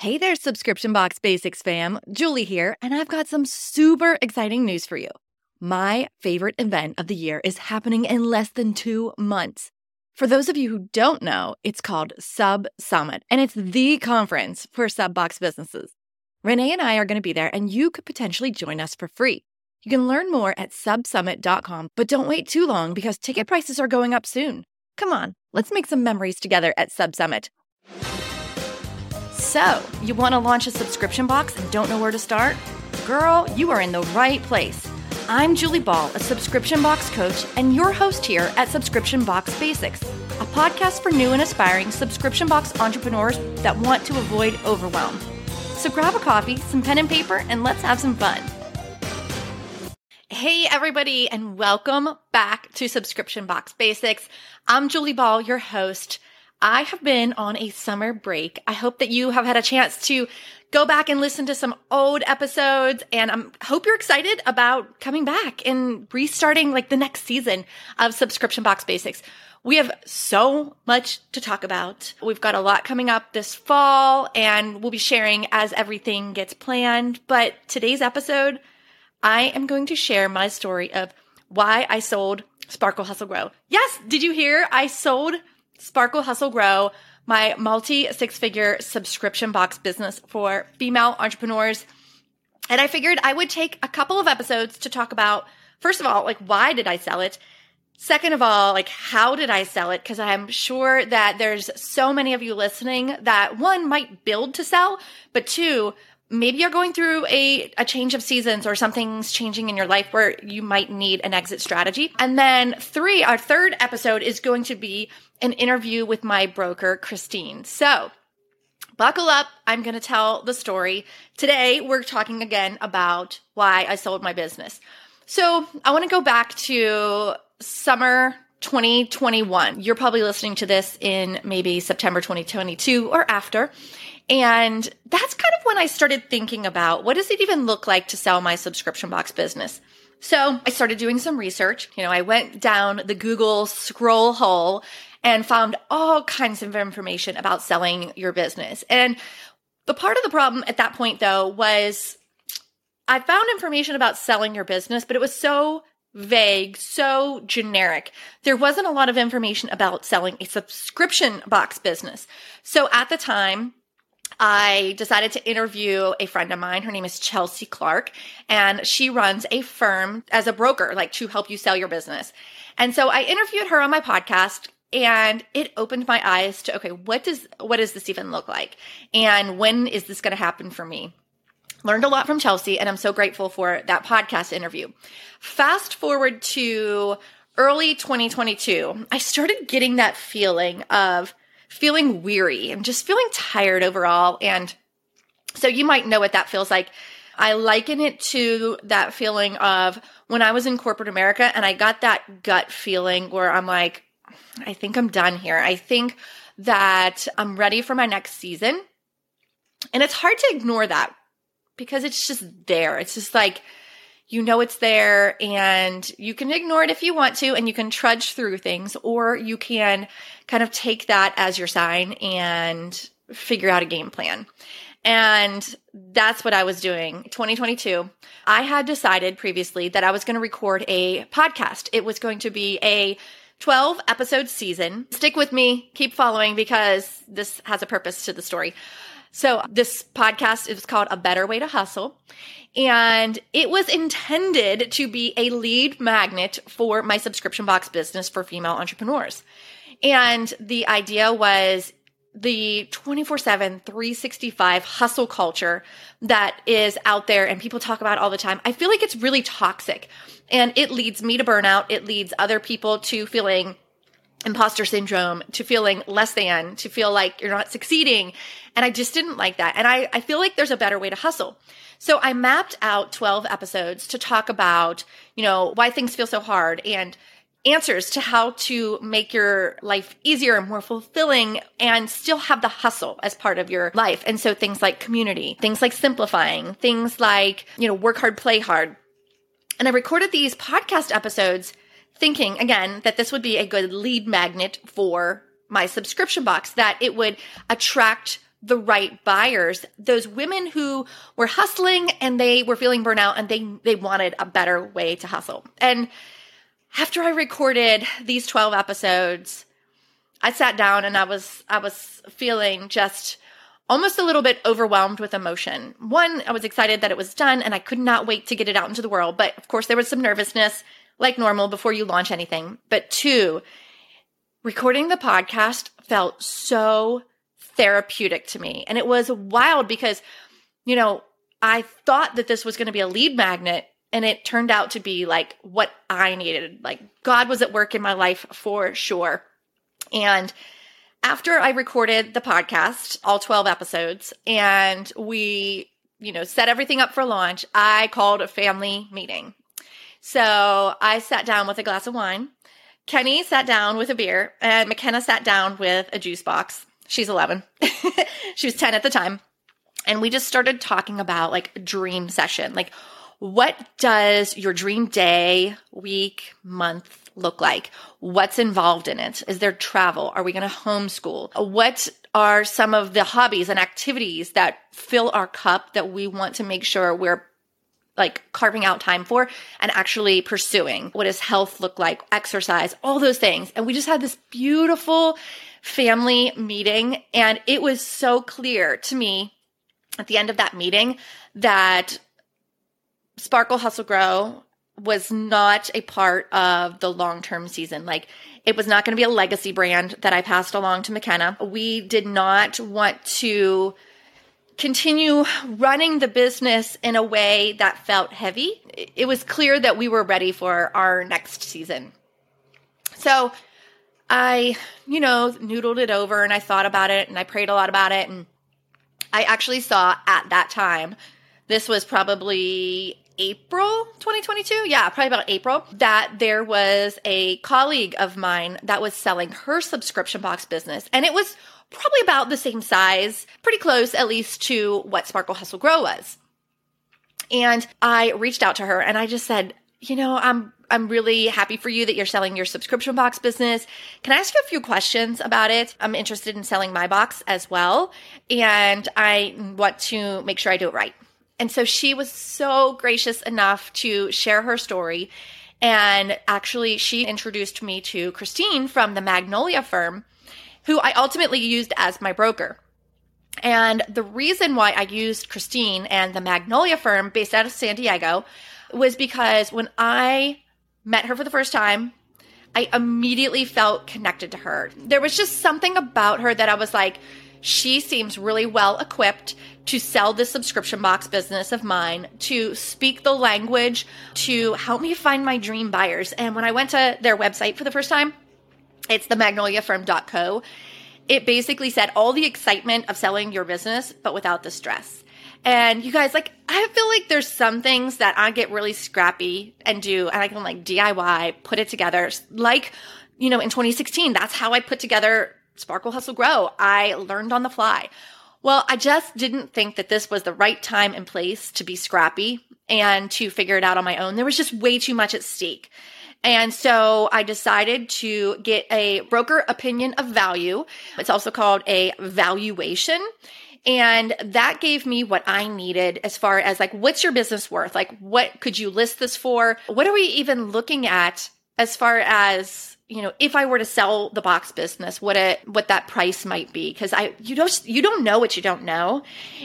Hey there, Subscription Box Basics fam. Julie here, and I've got some super exciting news for you. My favorite event of the year is happening in less than two months. For those of you who don't know, it's called Sub Summit, and it's the conference for sub box businesses. Renee and I are going to be there, and you could potentially join us for free. You can learn more at subsummit.com, but don't wait too long because ticket prices are going up soon. Come on, let's make some memories together at Sub Summit. So, you want to launch a subscription box and don't know where to start? Girl, you are in the right place. I'm Julie Ball, a subscription box coach, and your host here at Subscription Box Basics, a podcast for new and aspiring subscription box entrepreneurs that want to avoid overwhelm. So grab a coffee, some pen and paper, and let's have some fun. Hey, everybody, and welcome back to Subscription Box Basics. I'm Julie Ball, your host. I have been on a summer break. I hope that you have had a chance to go back and listen to some old episodes and I hope you're excited about coming back and restarting like the next season of Subscription Box Basics. We have so much to talk about. We've got a lot coming up this fall and we'll be sharing as everything gets planned. But today's episode, I am going to share my story of why I sold Sparkle Hustle Grow. Yes, did you hear? I sold Sparkle Hustle Grow, my multi six figure subscription box business for female entrepreneurs. And I figured I would take a couple of episodes to talk about, first of all, like, why did I sell it? Second of all, like, how did I sell it? Because I'm sure that there's so many of you listening that one might build to sell, but two, maybe you're going through a, a change of seasons or something's changing in your life where you might need an exit strategy. And then three, our third episode is going to be an interview with my broker, Christine. So buckle up. I'm going to tell the story. Today, we're talking again about why I sold my business. So I want to go back to summer 2021. You're probably listening to this in maybe September 2022 or after. And that's kind of when I started thinking about what does it even look like to sell my subscription box business? So I started doing some research. You know, I went down the Google scroll hole and found all kinds of information about selling your business. And the part of the problem at that point, though, was I found information about selling your business, but it was so vague, so generic. There wasn't a lot of information about selling a subscription box business. So at the time, I decided to interview a friend of mine. Her name is Chelsea Clark, and she runs a firm as a broker, like to help you sell your business. And so I interviewed her on my podcast and it opened my eyes to okay what does what does this even look like and when is this going to happen for me learned a lot from chelsea and i'm so grateful for that podcast interview fast forward to early 2022 i started getting that feeling of feeling weary and just feeling tired overall and so you might know what that feels like I liken it to that feeling of when I was in corporate America and I got that gut feeling where I'm like, I think I'm done here. I think that I'm ready for my next season. And it's hard to ignore that because it's just there. It's just like, you know, it's there and you can ignore it if you want to and you can trudge through things or you can kind of take that as your sign and figure out a game plan. And that's what I was doing. 2022, I had decided previously that I was going to record a podcast. It was going to be a 12 episode season. Stick with me, keep following because this has a purpose to the story. So this podcast is called A Better Way to Hustle. And it was intended to be a lead magnet for my subscription box business for female entrepreneurs. And the idea was the 24 7, 365 hustle culture that is out there and people talk about all the time. I feel like it's really toxic and it leads me to burnout. It leads other people to feeling imposter syndrome, to feeling less than, to feel like you're not succeeding. And I just didn't like that. And I, I feel like there's a better way to hustle. So I mapped out 12 episodes to talk about, you know, why things feel so hard and answers to how to make your life easier and more fulfilling and still have the hustle as part of your life. And so things like community, things like simplifying, things like, you know, work hard, play hard. And I recorded these podcast episodes thinking again that this would be a good lead magnet for my subscription box, that it would attract the right buyers, those women who were hustling and they were feeling burnout and they they wanted a better way to hustle. And after I recorded these 12 episodes, I sat down and I was I was feeling just almost a little bit overwhelmed with emotion. One, I was excited that it was done and I could not wait to get it out into the world, but of course there was some nervousness like normal before you launch anything. But two, recording the podcast felt so therapeutic to me. And it was wild because, you know, I thought that this was going to be a lead magnet and it turned out to be like what I needed. Like God was at work in my life for sure. And after I recorded the podcast, all 12 episodes, and we, you know, set everything up for launch, I called a family meeting. So I sat down with a glass of wine. Kenny sat down with a beer, and McKenna sat down with a juice box. She's 11. she was 10 at the time. And we just started talking about like a dream session. Like, what does your dream day, week, month look like? What's involved in it? Is there travel? Are we going to homeschool? What are some of the hobbies and activities that fill our cup that we want to make sure we're like carving out time for and actually pursuing? What does health look like? Exercise, all those things. And we just had this beautiful family meeting. And it was so clear to me at the end of that meeting that Sparkle Hustle Grow was not a part of the long term season. Like, it was not going to be a legacy brand that I passed along to McKenna. We did not want to continue running the business in a way that felt heavy. It was clear that we were ready for our next season. So I, you know, noodled it over and I thought about it and I prayed a lot about it. And I actually saw at that time, this was probably April 2022. Yeah, probably about April, that there was a colleague of mine that was selling her subscription box business. And it was probably about the same size, pretty close at least to what Sparkle Hustle Grow was. And I reached out to her and I just said, you know, I'm I'm really happy for you that you're selling your subscription box business. Can I ask you a few questions about it? I'm interested in selling my box as well, and I want to make sure I do it right. And so she was so gracious enough to share her story. And actually, she introduced me to Christine from the Magnolia firm, who I ultimately used as my broker. And the reason why I used Christine and the Magnolia firm based out of San Diego was because when I met her for the first time, I immediately felt connected to her. There was just something about her that I was like, she seems really well equipped to sell this subscription box business of mine, to speak the language, to help me find my dream buyers. And when I went to their website for the first time, it's the magnoliafirm.co. It basically said all the excitement of selling your business, but without the stress. And you guys, like, I feel like there's some things that I get really scrappy and do, and I can like DIY, put it together. Like, you know, in 2016, that's how I put together Sparkle Hustle Grow. I learned on the fly. Well, I just didn't think that this was the right time and place to be scrappy and to figure it out on my own. There was just way too much at stake. And so I decided to get a broker opinion of value. It's also called a valuation. And that gave me what I needed as far as like, what's your business worth? Like, what could you list this for? What are we even looking at as far as you know, if I were to sell the box business, what it what that price might be because I you don't you don't know what you don't know,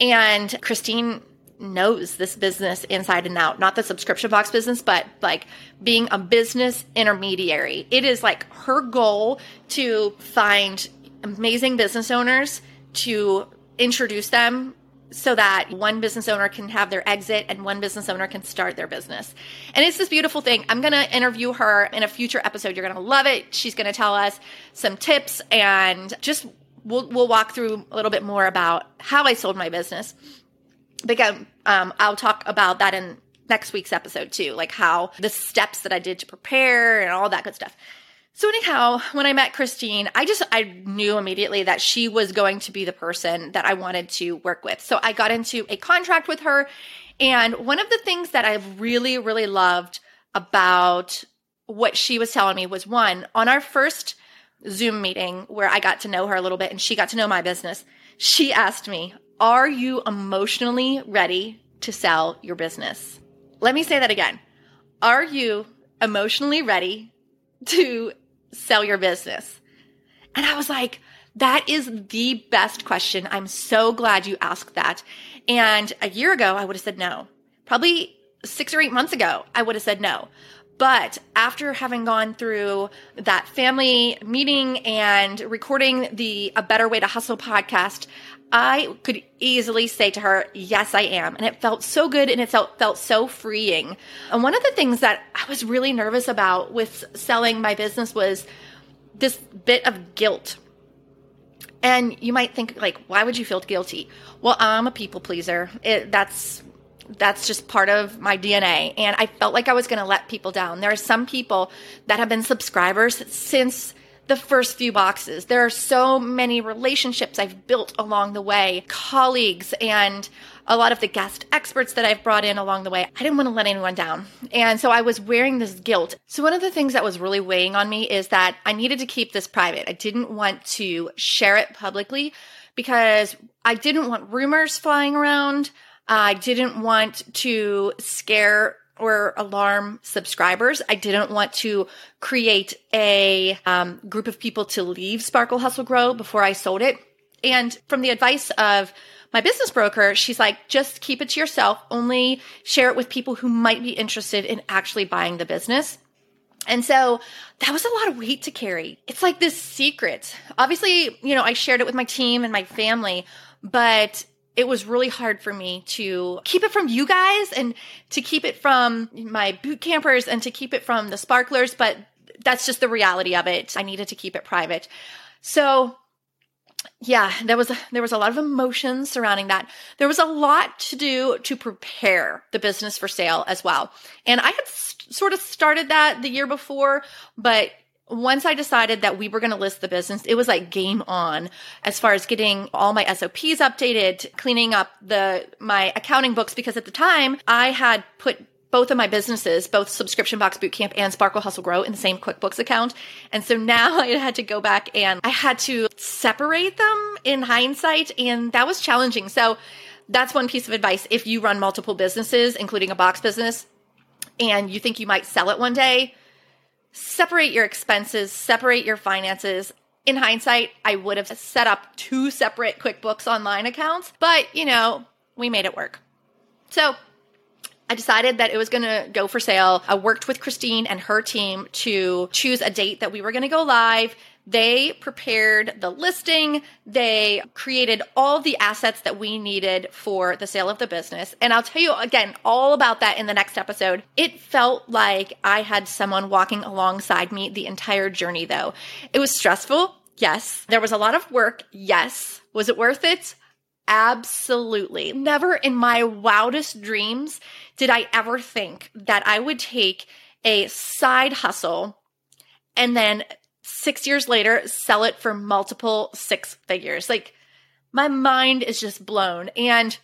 and Christine knows this business inside and out. Not the subscription box business, but like being a business intermediary. It is like her goal to find amazing business owners to introduce them so that one business owner can have their exit and one business owner can start their business. And it's this beautiful thing. I'm going to interview her in a future episode. You're going to love it. She's going to tell us some tips and just we'll, we'll walk through a little bit more about how I sold my business. Again, um, I'll talk about that in next week's episode too, like how the steps that I did to prepare and all that good stuff. So anyhow, when I met Christine, I just I knew immediately that she was going to be the person that I wanted to work with. So I got into a contract with her, and one of the things that I really really loved about what she was telling me was one, on our first Zoom meeting where I got to know her a little bit and she got to know my business, She asked me, Are you emotionally ready to sell your business? Let me say that again. Are you emotionally ready to sell your business? And I was like, that is the best question. I'm so glad you asked that. And a year ago, I would have said no. Probably six or eight months ago, I would have said no. But after having gone through that family meeting and recording the A Better Way to Hustle podcast, I could easily say to her, yes, I am. And it felt so good and it felt, felt so freeing. And one of the things that I was really nervous about with selling my business was this bit of guilt. And you might think like, why would you feel guilty? Well, I'm a people pleaser. It, that's that's just part of my DNA. And I felt like I was going to let people down. There are some people that have been subscribers since the first few boxes. There are so many relationships I've built along the way, colleagues and a lot of the guest experts that I've brought in along the way. I didn't want to let anyone down. And so I was wearing this guilt. So one of the things that was really weighing on me is that I needed to keep this private. I didn't want to share it publicly because I didn't want rumors flying around. I didn't want to scare or alarm subscribers. I didn't want to create a um, group of people to leave Sparkle Hustle Grow before I sold it. And from the advice of my business broker, she's like, just keep it to yourself. Only share it with people who might be interested in actually buying the business. And so that was a lot of weight to carry. It's like this secret. Obviously, you know, I shared it with my team and my family, but it was really hard for me to keep it from you guys and to keep it from my boot campers and to keep it from the sparklers, but that's just the reality of it. I needed to keep it private. So yeah, there was a, there was a lot of emotions surrounding that. There was a lot to do to prepare the business for sale as well. And I had s- sort of started that the year before, but once I decided that we were going to list the business, it was like game on as far as getting all my SOPs updated, cleaning up the my accounting books because at the time I had put both of my businesses, both Subscription Box Bootcamp and Sparkle Hustle Grow in the same QuickBooks account. And so now I had to go back and I had to separate them in hindsight and that was challenging. So that's one piece of advice. If you run multiple businesses, including a box business, and you think you might sell it one day, separate your expenses, separate your finances. In hindsight, I would have set up two separate QuickBooks online accounts, but you know, we made it work. So I decided that it was going to go for sale. I worked with Christine and her team to choose a date that we were going to go live. They prepared the listing. They created all the assets that we needed for the sale of the business. And I'll tell you again all about that in the next episode. It felt like I had someone walking alongside me the entire journey though. It was stressful. Yes. There was a lot of work. Yes. Was it worth it? Absolutely. Never in my wildest dreams did I ever think that I would take a side hustle and then six years later sell it for multiple six figures. Like my mind is just blown. And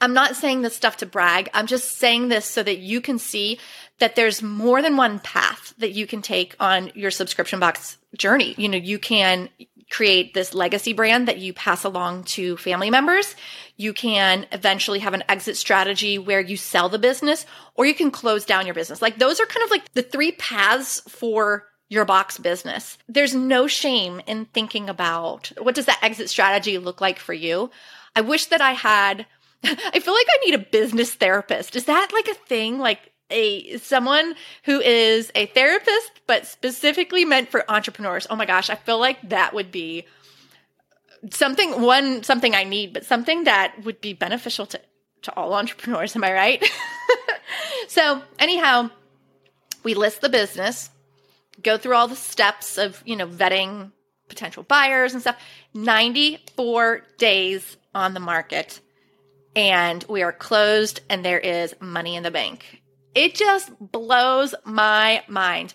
I'm not saying this stuff to brag. I'm just saying this so that you can see that there's more than one path that you can take on your subscription box journey. You know, you can create this legacy brand that you pass along to family members. You can eventually have an exit strategy where you sell the business or you can close down your business. Like those are kind of like the three paths for your box business. There's no shame in thinking about what does that exit strategy look like for you? I wish that I had I feel like I need a business therapist. Is that like a thing? Like a someone who is a therapist but specifically meant for entrepreneurs. Oh my gosh, I feel like that would be something one something I need, but something that would be beneficial to to all entrepreneurs, am I right? so, anyhow, we list the business go through all the steps of, you know, vetting potential buyers and stuff. 94 days on the market and we are closed and there is money in the bank. It just blows my mind.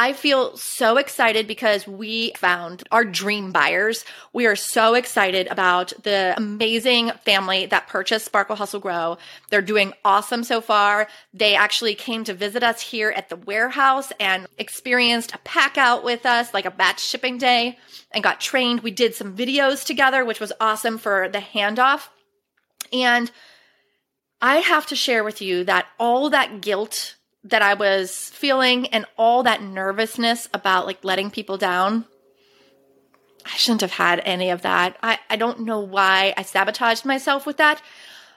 I feel so excited because we found our dream buyers. We are so excited about the amazing family that purchased Sparkle Hustle Grow. They're doing awesome so far. They actually came to visit us here at the warehouse and experienced a pack out with us, like a batch shipping day, and got trained. We did some videos together, which was awesome for the handoff. And I have to share with you that all that guilt that I was feeling and all that nervousness about like letting people down, I shouldn't have had any of that. I, I don't know why I sabotaged myself with that.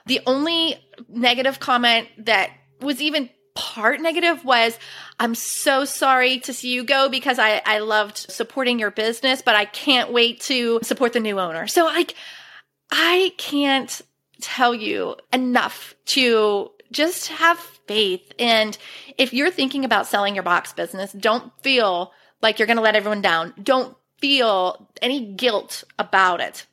The only negative comment that was even part negative was I'm so sorry to see you go because I, I loved supporting your business, but I can't wait to support the new owner. So like I can't tell you enough to just have faith. And if you're thinking about selling your box business, don't feel like you're going to let everyone down. Don't feel any guilt about it.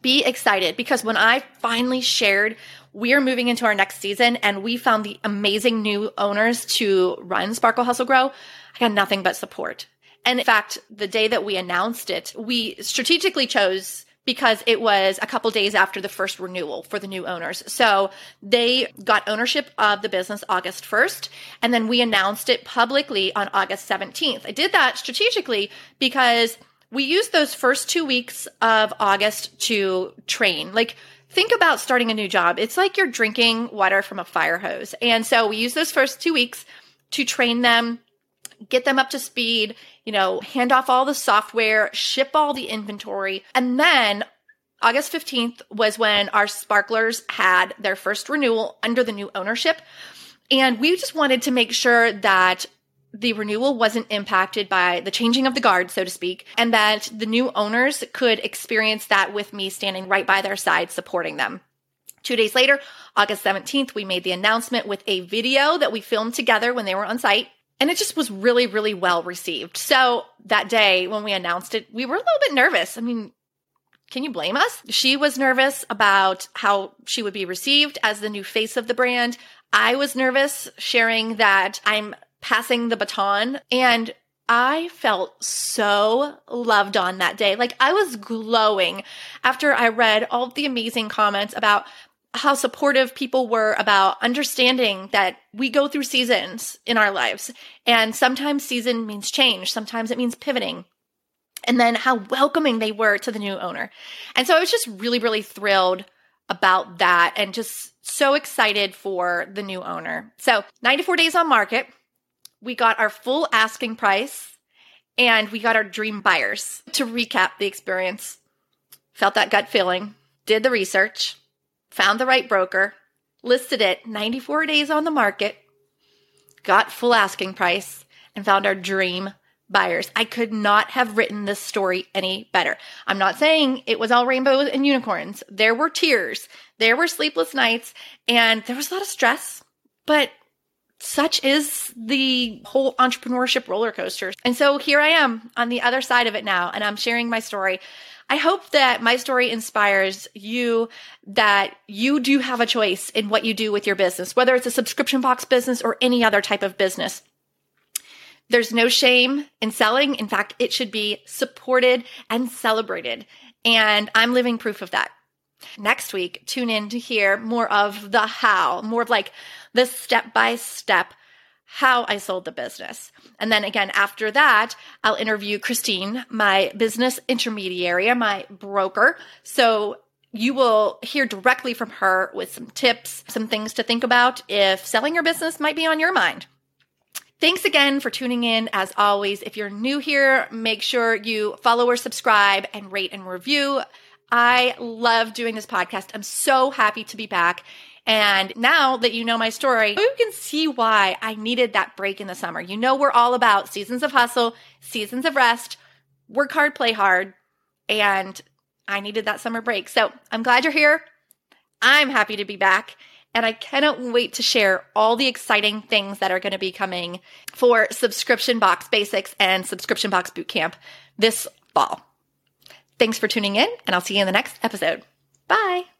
Be excited because when I finally shared we're moving into our next season and we found the amazing new owners to run Sparkle Hustle Grow, I got nothing but support. And in fact, the day that we announced it, we strategically chose because it was a couple days after the first renewal for the new owners. So they got ownership of the business August 1st, and then we announced it publicly on August 17th. I did that strategically because we used those first two weeks of August to train. Like, think about starting a new job. It's like you're drinking water from a fire hose. And so we used those first two weeks to train them get them up to speed, you know, hand off all the software, ship all the inventory. And then August 15th was when our sparklers had their first renewal under the new ownership. And we just wanted to make sure that the renewal wasn't impacted by the changing of the guard, so to speak, and that the new owners could experience that with me standing right by their side supporting them. Two days later, August 17th, we made the announcement with a video that we filmed together when they were on site. And it just was really, really well received. So that day when we announced it, we were a little bit nervous. I mean, can you blame us? She was nervous about how she would be received as the new face of the brand. I was nervous sharing that I'm passing the baton and I felt so loved on that day. Like I was glowing after I read all the amazing comments about how supportive people were about understanding that we go through seasons in our lives. And sometimes season means change, sometimes it means pivoting. And then how welcoming they were to the new owner. And so I was just really, really thrilled about that and just so excited for the new owner. So 94 days on market, we got our full asking price and we got our dream buyers. To recap the experience, felt that gut feeling, did the research, found the right broker, listed it 94 days on the market, got full asking price, and found our dream buyers. I could not have written this story any better. I'm not saying it was all rainbows and unicorns. There were tears, there were sleepless nights, and there was a lot of stress, but such is the whole entrepreneurship roller coaster. And so here I am on the other side of it now, and I'm sharing my story. I hope that my story inspires you that you do have a choice in what you do with your business, whether it's a subscription box business or any other type of business. There's no shame in selling. In fact, it should be supported and celebrated. And I'm living proof of that. Next week, tune in to hear more of the how, more of like the step by step how I sold the business. And then again, after that, I'll interview Christine, my business intermediary, my broker. So you will hear directly from her with some tips, some things to think about if selling your business might be on your mind. Thanks again for tuning in. As always, if you're new here, make sure you follow or subscribe and rate and review. I love doing this podcast. I'm so happy to be back. And now that you know my story, you can see why I needed that break in the summer. You know, we're all about seasons of hustle, seasons of rest, work hard, play hard. And I needed that summer break. So I'm glad you're here. I'm happy to be back. And I cannot wait to share all the exciting things that are going to be coming for Subscription Box Basics and Subscription Box Bootcamp this fall. Thanks for tuning in, and I'll see you in the next episode. Bye.